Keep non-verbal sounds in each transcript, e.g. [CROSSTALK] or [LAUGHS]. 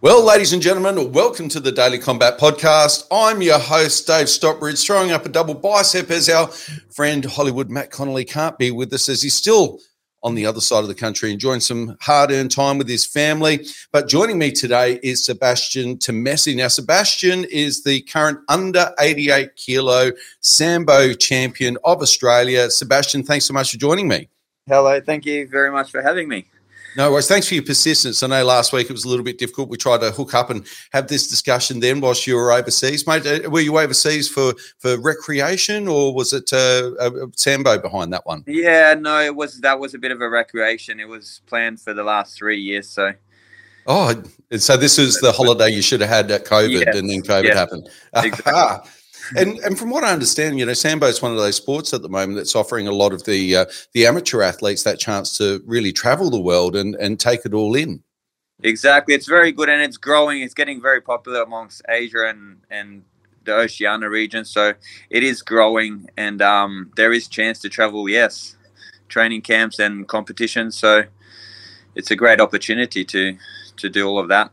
Well, ladies and gentlemen, welcome to the Daily Combat Podcast. I'm your host, Dave Stockbridge, throwing up a double bicep as our friend Hollywood Matt Connolly can't be with us as he's still on the other side of the country enjoying some hard earned time with his family. But joining me today is Sebastian Temesi. Now, Sebastian is the current under 88 kilo Sambo champion of Australia. Sebastian, thanks so much for joining me. Hello, thank you very much for having me. No worries. Thanks for your persistence. I know last week it was a little bit difficult. We tried to hook up and have this discussion then whilst you were overseas, mate. Uh, were you overseas for for recreation or was it uh, a Sambo behind that one? Yeah, no, it was that was a bit of a recreation. It was planned for the last three years, so. Oh, so this is the holiday you should have had at COVID, yes. and then COVID yes. happened. [LAUGHS] Exactly. And and from what I understand, you know, sambo is one of those sports at the moment that's offering a lot of the uh, the amateur athletes that chance to really travel the world and and take it all in. Exactly, it's very good and it's growing. It's getting very popular amongst Asia and and the Oceania region. So it is growing, and um, there is chance to travel. Yes, training camps and competitions. So it's a great opportunity to to do all of that.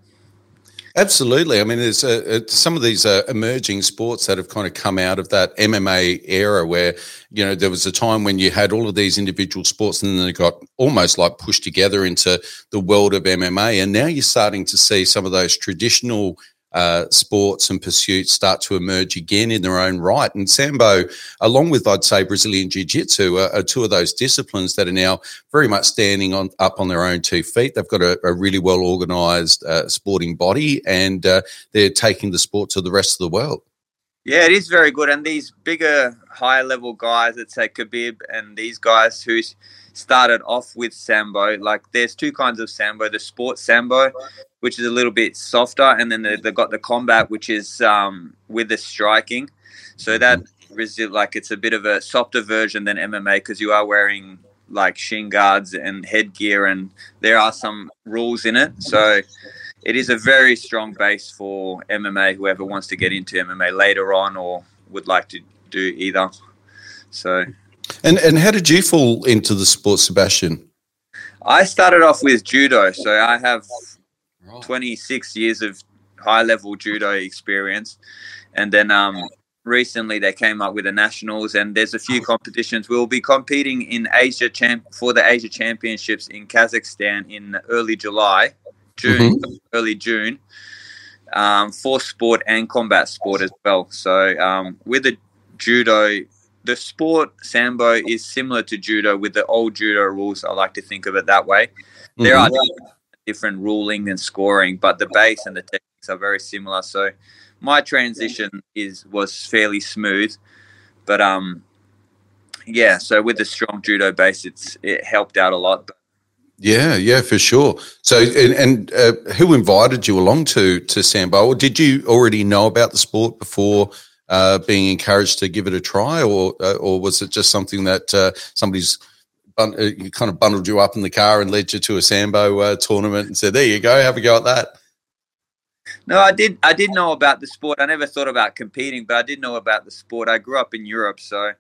Absolutely. I mean, there's uh, some of these uh, emerging sports that have kind of come out of that MMA era where, you know, there was a time when you had all of these individual sports and then they got almost like pushed together into the world of MMA. And now you're starting to see some of those traditional uh, sports and pursuits start to emerge again in their own right. And Sambo, along with, I'd say, Brazilian Jiu Jitsu, are, are, two of those disciplines that are now very much standing on up on their own two feet. They've got a, a really well organized uh, sporting body and uh, they're taking the sport to the rest of the world. Yeah, it is very good. And these bigger, higher level guys, let's say Khabib and these guys who started off with Sambo, like there's two kinds of Sambo the sports Sambo, which is a little bit softer, and then they've got the combat, which is um, with the striking. So that is like it's a bit of a softer version than MMA because you are wearing like shin guards and headgear, and there are some rules in it. So it is a very strong base for MMA. Whoever wants to get into MMA later on or would like to do either. So, and and how did you fall into the sport, Sebastian? I started off with judo, so I have 26 years of high level judo experience. And then um, recently they came up with the nationals, and there's a few competitions. We'll be competing in Asia champ for the Asia Championships in Kazakhstan in early July, June, mm-hmm. early June, um, for sport and combat sport as well. So um, with the judo, the sport sambo is similar to judo with the old judo rules. I like to think of it that way. There mm-hmm. are different ruling and scoring, but the base and the techniques are very similar. So my transition is was fairly smooth, but um, yeah. So with the strong judo base, it's it helped out a lot. Yeah, yeah, for sure. So, and, and uh, who invited you along to to Sambo? Or did you already know about the sport before uh, being encouraged to give it a try, or uh, or was it just something that uh, somebody's bun- uh, kind of bundled you up in the car and led you to a sambo uh, tournament and said, "There you go, have a go at that." No, I did. I did know about the sport. I never thought about competing, but I did know about the sport. I grew up in Europe, so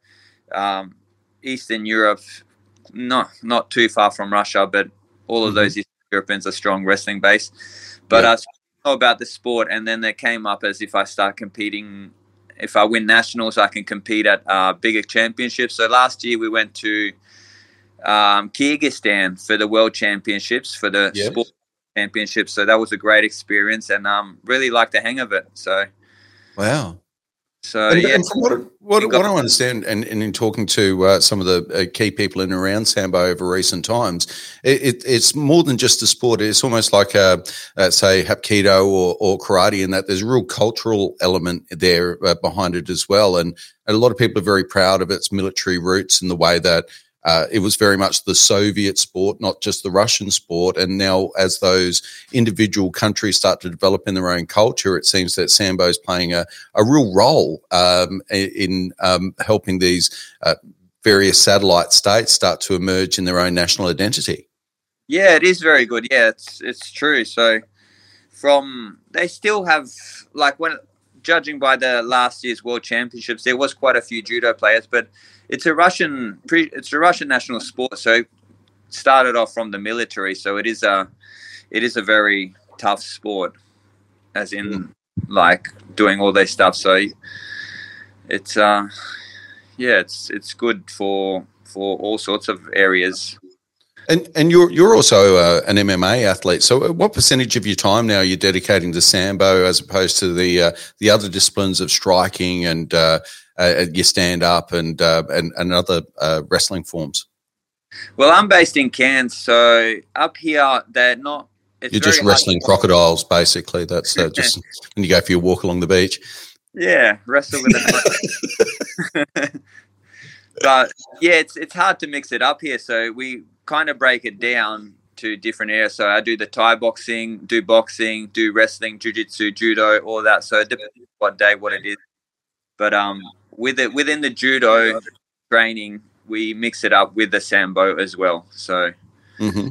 um, Eastern Europe, not not too far from Russia, but all of mm-hmm. those Eastern Europeans are strong wrestling base. But yeah. I know about the sport, and then they came up as if I start competing. If I win nationals, I can compete at uh, bigger championships. So last year we went to um, Kyrgyzstan for the World Championships for the yep. sport championships. So that was a great experience, and um, really liked the hang of it. So, wow. So and, yeah, and what, what, what, I understand, and, and in talking to uh, some of the uh, key people in and around Sambo over recent times, it, it, it's more than just a sport. It's almost like a, uh, say Hapkido or, or karate, in that there's a real cultural element there uh, behind it as well. And a lot of people are very proud of its military roots and the way that uh, it was very much the Soviet sport, not just the Russian sport. And now, as those individual countries start to develop in their own culture, it seems that Sambo is playing a, a real role um, in um, helping these uh, various satellite states start to emerge in their own national identity. Yeah, it is very good. Yeah, it's it's true. So, from they still have like when judging by the last year's World Championships, there was quite a few judo players, but it's a Russian it's a Russian national sport. So started off from the military, so it is a it is a very tough sport. as in mm. like doing all their stuff. So it's uh, yeah, it's it's good for for all sorts of areas. And and you're you're also uh, an MMA athlete. So, uh, what percentage of your time now are you dedicating to sambo as opposed to the uh, the other disciplines of striking and uh, uh your stand up and, and and other wrestling forms? Well, I'm based in Cairns, so up here they're not. You're just wrestling crocodiles, basically. That's just [LAUGHS] when you go for your walk along the beach. Yeah, wrestle with it. [LAUGHS] [LAUGHS] but yeah, it's it's hard to mix it up here. So we kind of break it down to different areas. So I do the Thai boxing, do boxing, do wrestling, jiu-jitsu, judo, all that. So it depends what day, what it is. But um, with it within the judo training, we mix it up with the sambo as well. So. Mm-hmm.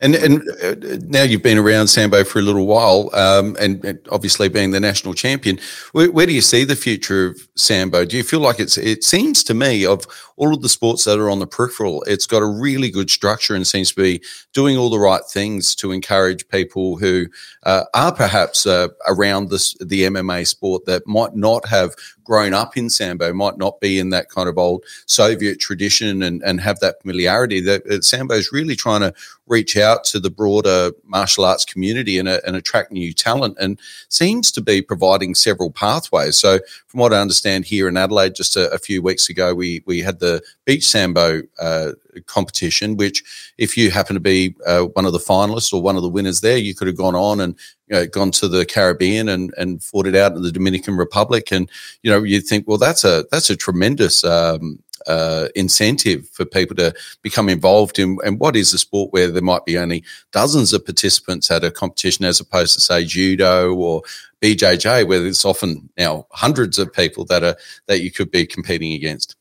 And and uh, now you've been around Sambo for a little while, um, and, and, obviously being the national champion, where, where, do you see the future of Sambo? Do you feel like it's? It seems to me of all of the sports that are on the peripheral, it's got a really good structure and seems to be doing all the right things to encourage people who uh, are perhaps uh, around this the MMA sport that might not have grown up in sambo might not be in that kind of old Soviet tradition and, and have that familiarity. That sambo is really trying to reach out to the broader martial arts community and, uh, and attract new talent, and seems to be providing several pathways. So, from what I understand here in Adelaide, just a, a few weeks ago, we we had the beach sambo uh, competition, which if you happen to be uh, one of the finalists or one of the winners there, you could have gone on and you know, gone to the Caribbean and, and fought it out in the Dominican Republic. And, you know, you'd think, well, that's a, that's a tremendous, um, uh, incentive for people to become involved in and what is a sport where there might be only dozens of participants at a competition as opposed to say judo or BJJ where there's often now hundreds of people that are that you could be competing against.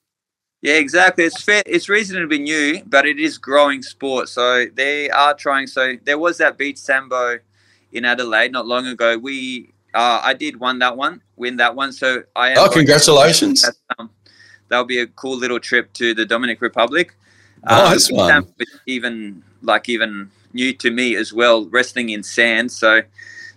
Yeah, exactly. It's fair. It's reasonably new, but it is growing sport. So they are trying. So there was that beach sambo in Adelaide not long ago. We, uh, I did won that one, win that one. So I. oh, congratulations! Um, that'll be a cool little trip to the Dominican Republic. Um, nice one. Even like even new to me as well, wrestling in sand. So.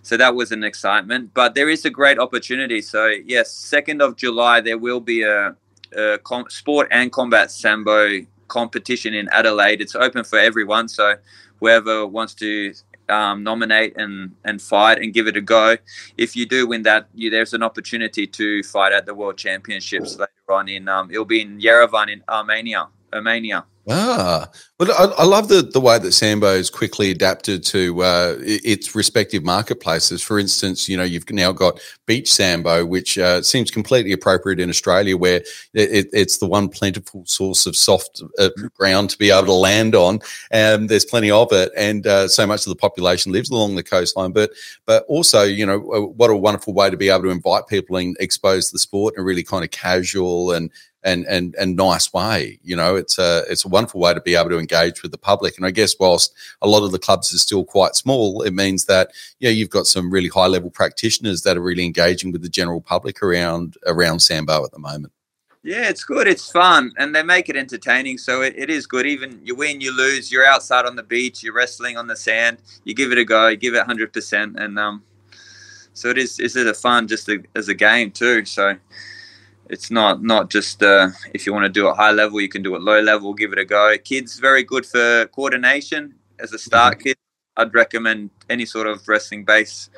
So that was an excitement, but there is a great opportunity. So yes, second of July there will be a uh, com- sport and combat sambo competition in Adelaide. It's open for everyone, so whoever wants to um, nominate and and fight and give it a go. If you do win that, you, there's an opportunity to fight at the World Championships later on in um, it'll be in Yerevan in Armenia. Armenia. Ah, but I, I, love the, the way that Sambo has quickly adapted to uh, its respective marketplaces. For instance, you know, you've now got Beach Sambo, which uh, seems completely appropriate in Australia, where it, it's the one plentiful source of soft uh, ground to be able to land on. And there's plenty of it. And uh, so much of the population lives along the coastline. But, but also, you know, uh, what a wonderful way to be able to invite people and expose the sport in a really kind of casual and and and and nice way. You know, it's a it's a wonderful way to be able to engage with the public. And I guess whilst a lot of the clubs are still quite small, it means that yeah, you've got some really high level practitioners that are really engaging with the general public around around Sambo at the moment. Yeah, it's good. It's fun, and they make it entertaining. So it, it is good. Even you win, you lose. You're outside on the beach. You're wrestling on the sand. You give it a go. You give it hundred percent, and um, so it is. Is it a fun just a, as a game too? So it's not not just uh, if you want to do it high level, you can do it low level. Give it a go. Kids very good for coordination as a start kid. I'd recommend any sort of wrestling base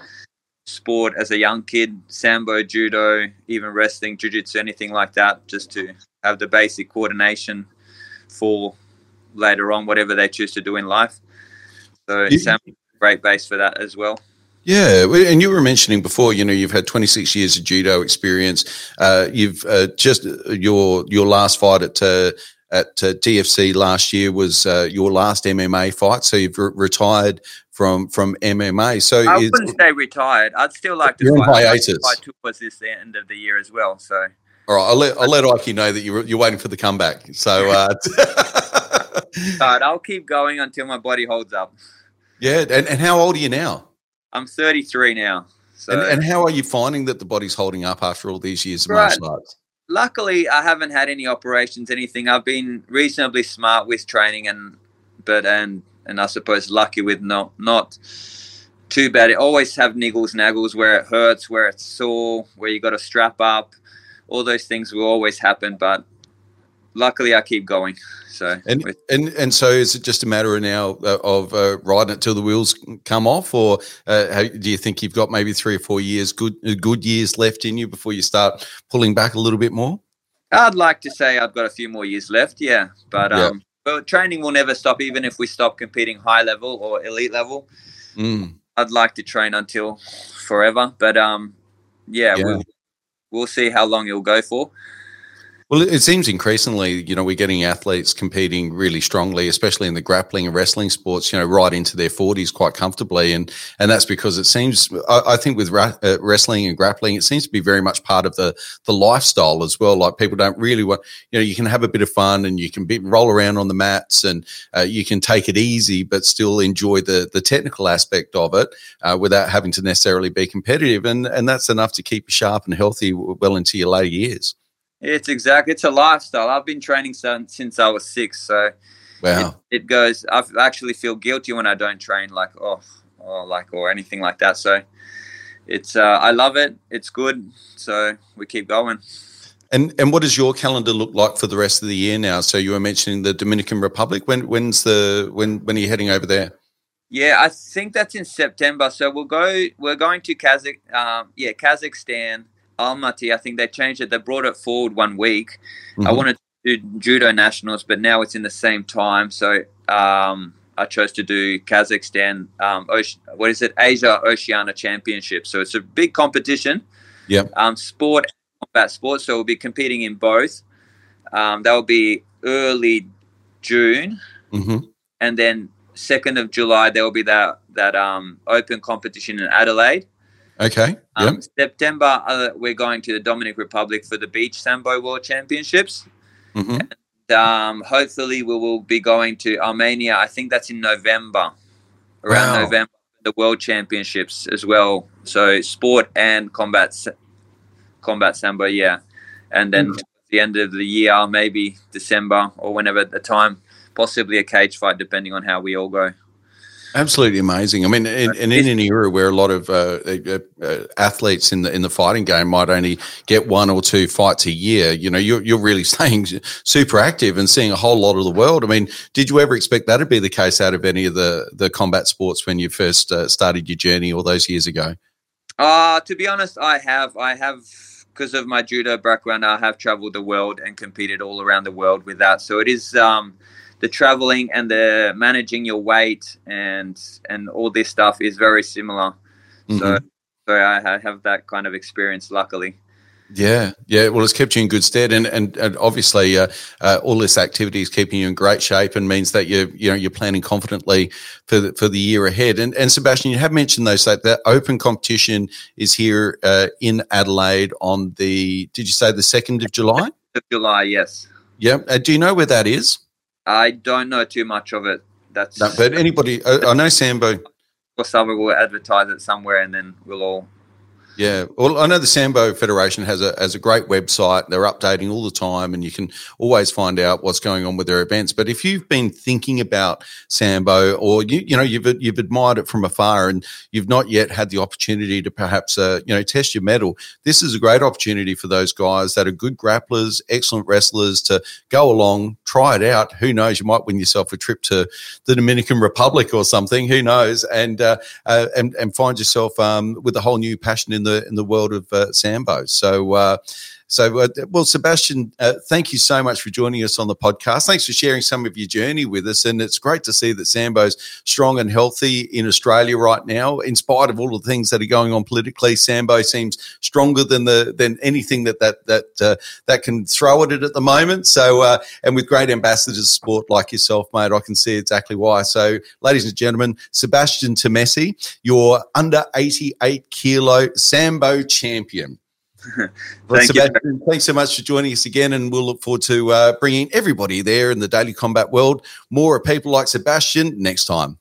sport as a young kid, sambo, judo, even wrestling, jiu-jitsu, anything like that, just to have the basic coordination for later on whatever they choose to do in life. So yeah. sambo, great base for that as well. Yeah, and you were mentioning before, you know, you've had 26 years of judo experience. Uh, you've uh, just uh, your your last fight at uh, at uh, TFC last year was uh, your last MMA fight. So you've re- retired from from MMA. So I wouldn't stay retired. I'd still like to fight. Hiatus. Fight towards this end of the year as well. So all right, I'll let I'll let Ike know that you're you're waiting for the comeback. So uh, [LAUGHS] [LAUGHS] all right, I'll keep going until my body holds up. Yeah, and, and how old are you now? I'm 33 now. So. And, and, how are you finding that the body's holding up after all these years of right. martial arts? Luckily, I haven't had any operations, anything. I've been reasonably smart with training, and but and and I suppose lucky with not not too bad. It always have niggles, and naggles where it hurts, where it's sore, where you got to strap up. All those things will always happen, but luckily I keep going. So and and and so is it just a matter of now uh, of uh, riding it till the wheels come off, or uh, how, do you think you've got maybe three or four years good uh, good years left in you before you start pulling back a little bit more? I'd like to say I've got a few more years left, yeah, but um, but training will never stop, even if we stop competing high level or elite level. Mm. I'd like to train until forever, but um, yeah, yeah. We'll, we'll see how long it'll go for. Well, it seems increasingly, you know, we're getting athletes competing really strongly, especially in the grappling and wrestling sports, you know, right into their 40s quite comfortably. And and that's because it seems, I, I think with ra- uh, wrestling and grappling, it seems to be very much part of the, the lifestyle as well. Like people don't really want, you know, you can have a bit of fun and you can be, roll around on the mats and uh, you can take it easy, but still enjoy the, the technical aspect of it uh, without having to necessarily be competitive. And, and that's enough to keep you sharp and healthy well into your later years. It's exactly. It's a lifestyle. I've been training since since I was six, so wow. It, it, goes. I actually feel guilty when I don't train, like oh, or like or anything like that. So it's. Uh, I love it. It's good. So we keep going. And and what does your calendar look like for the rest of the year now? So you were mentioning the Dominican Republic. When when's the when when are you heading over there? Yeah, I think that's in September. So we'll go. We're going to Kazakh. Um, yeah, Kazakhstan. Almaty, I think they changed it. They brought it forward one week. Mm-hmm. I wanted to do judo nationals, but now it's in the same time. So um, I chose to do Kazakhstan. Um, what is it? Asia Oceania Championship. So it's a big competition. Yeah. Um, sport, combat sports. So we'll be competing in both. Um, that will be early June, mm-hmm. and then second of July there will be that that um, open competition in Adelaide. Okay. Um, yep. September, uh, we're going to the Dominican Republic for the Beach Sambo World Championships. Mm-hmm. And, um, hopefully, we will be going to Armenia. I think that's in November, around wow. November, the World Championships as well. So, sport and combat, combat Sambo, yeah. And then mm-hmm. the end of the year, maybe December or whenever the time, possibly a cage fight, depending on how we all go. Absolutely amazing. I mean, and, in an era where a lot of uh, uh, uh, athletes in the in the fighting game might only get one or two fights a year, you know, you're you're really [LAUGHS] staying super active and seeing a whole lot of the world. I mean, did you ever expect that to be the case out of any of the the combat sports when you first uh, started your journey all those years ago? Uh to be honest, I have. I have because of my judo background. I have traveled the world and competed all around the world with that. So it is. Um, the traveling and the managing your weight and and all this stuff is very similar. Mm-hmm. So so I have that kind of experience, luckily. Yeah, yeah. Well, it's kept you in good stead, and and, and obviously, uh, uh, all this activity is keeping you in great shape, and means that you you know you're planning confidently for the, for the year ahead. And and Sebastian, you have mentioned those that that open competition is here uh, in Adelaide on the. Did you say the second of July? Of July, yes. Yeah. Uh, do you know where that is? I don't know too much of it. That's no, but anybody, I, I know Sambo. Or someone will advertise it somewhere, and then we'll all yeah, well, I know the Sambo Federation has a has a great website. They're updating all the time, and you can always find out what's going on with their events. But if you've been thinking about Sambo, or you you know you've you've admired it from afar, and you've not yet had the opportunity to perhaps uh, you know test your mettle, this is a great opportunity for those guys that are good grapplers, excellent wrestlers to go along, try it out. Who knows? You might win yourself a trip to the Dominican Republic or something. Who knows? And uh, uh, and and find yourself um, with a whole new passion in the in the world of uh, sambo. So uh, so, uh, well, Sebastian, uh, thank you so much for joining us on the podcast. Thanks for sharing some of your journey with us. And it's great to see that Sambo's strong and healthy in Australia right now. In spite of all the things that are going on politically, Sambo seems stronger than the than anything that that that uh, that can throw at it at the moment. So, uh, and with great ambassadors of sport like yourself, mate, I can see exactly why. So, ladies and gentlemen, Sebastian Temesi, your under eighty eight kilo Sambo champion. Thank you. Thanks so much for joining us again, and we'll look forward to uh, bringing everybody there in the daily combat world more of people like Sebastian next time.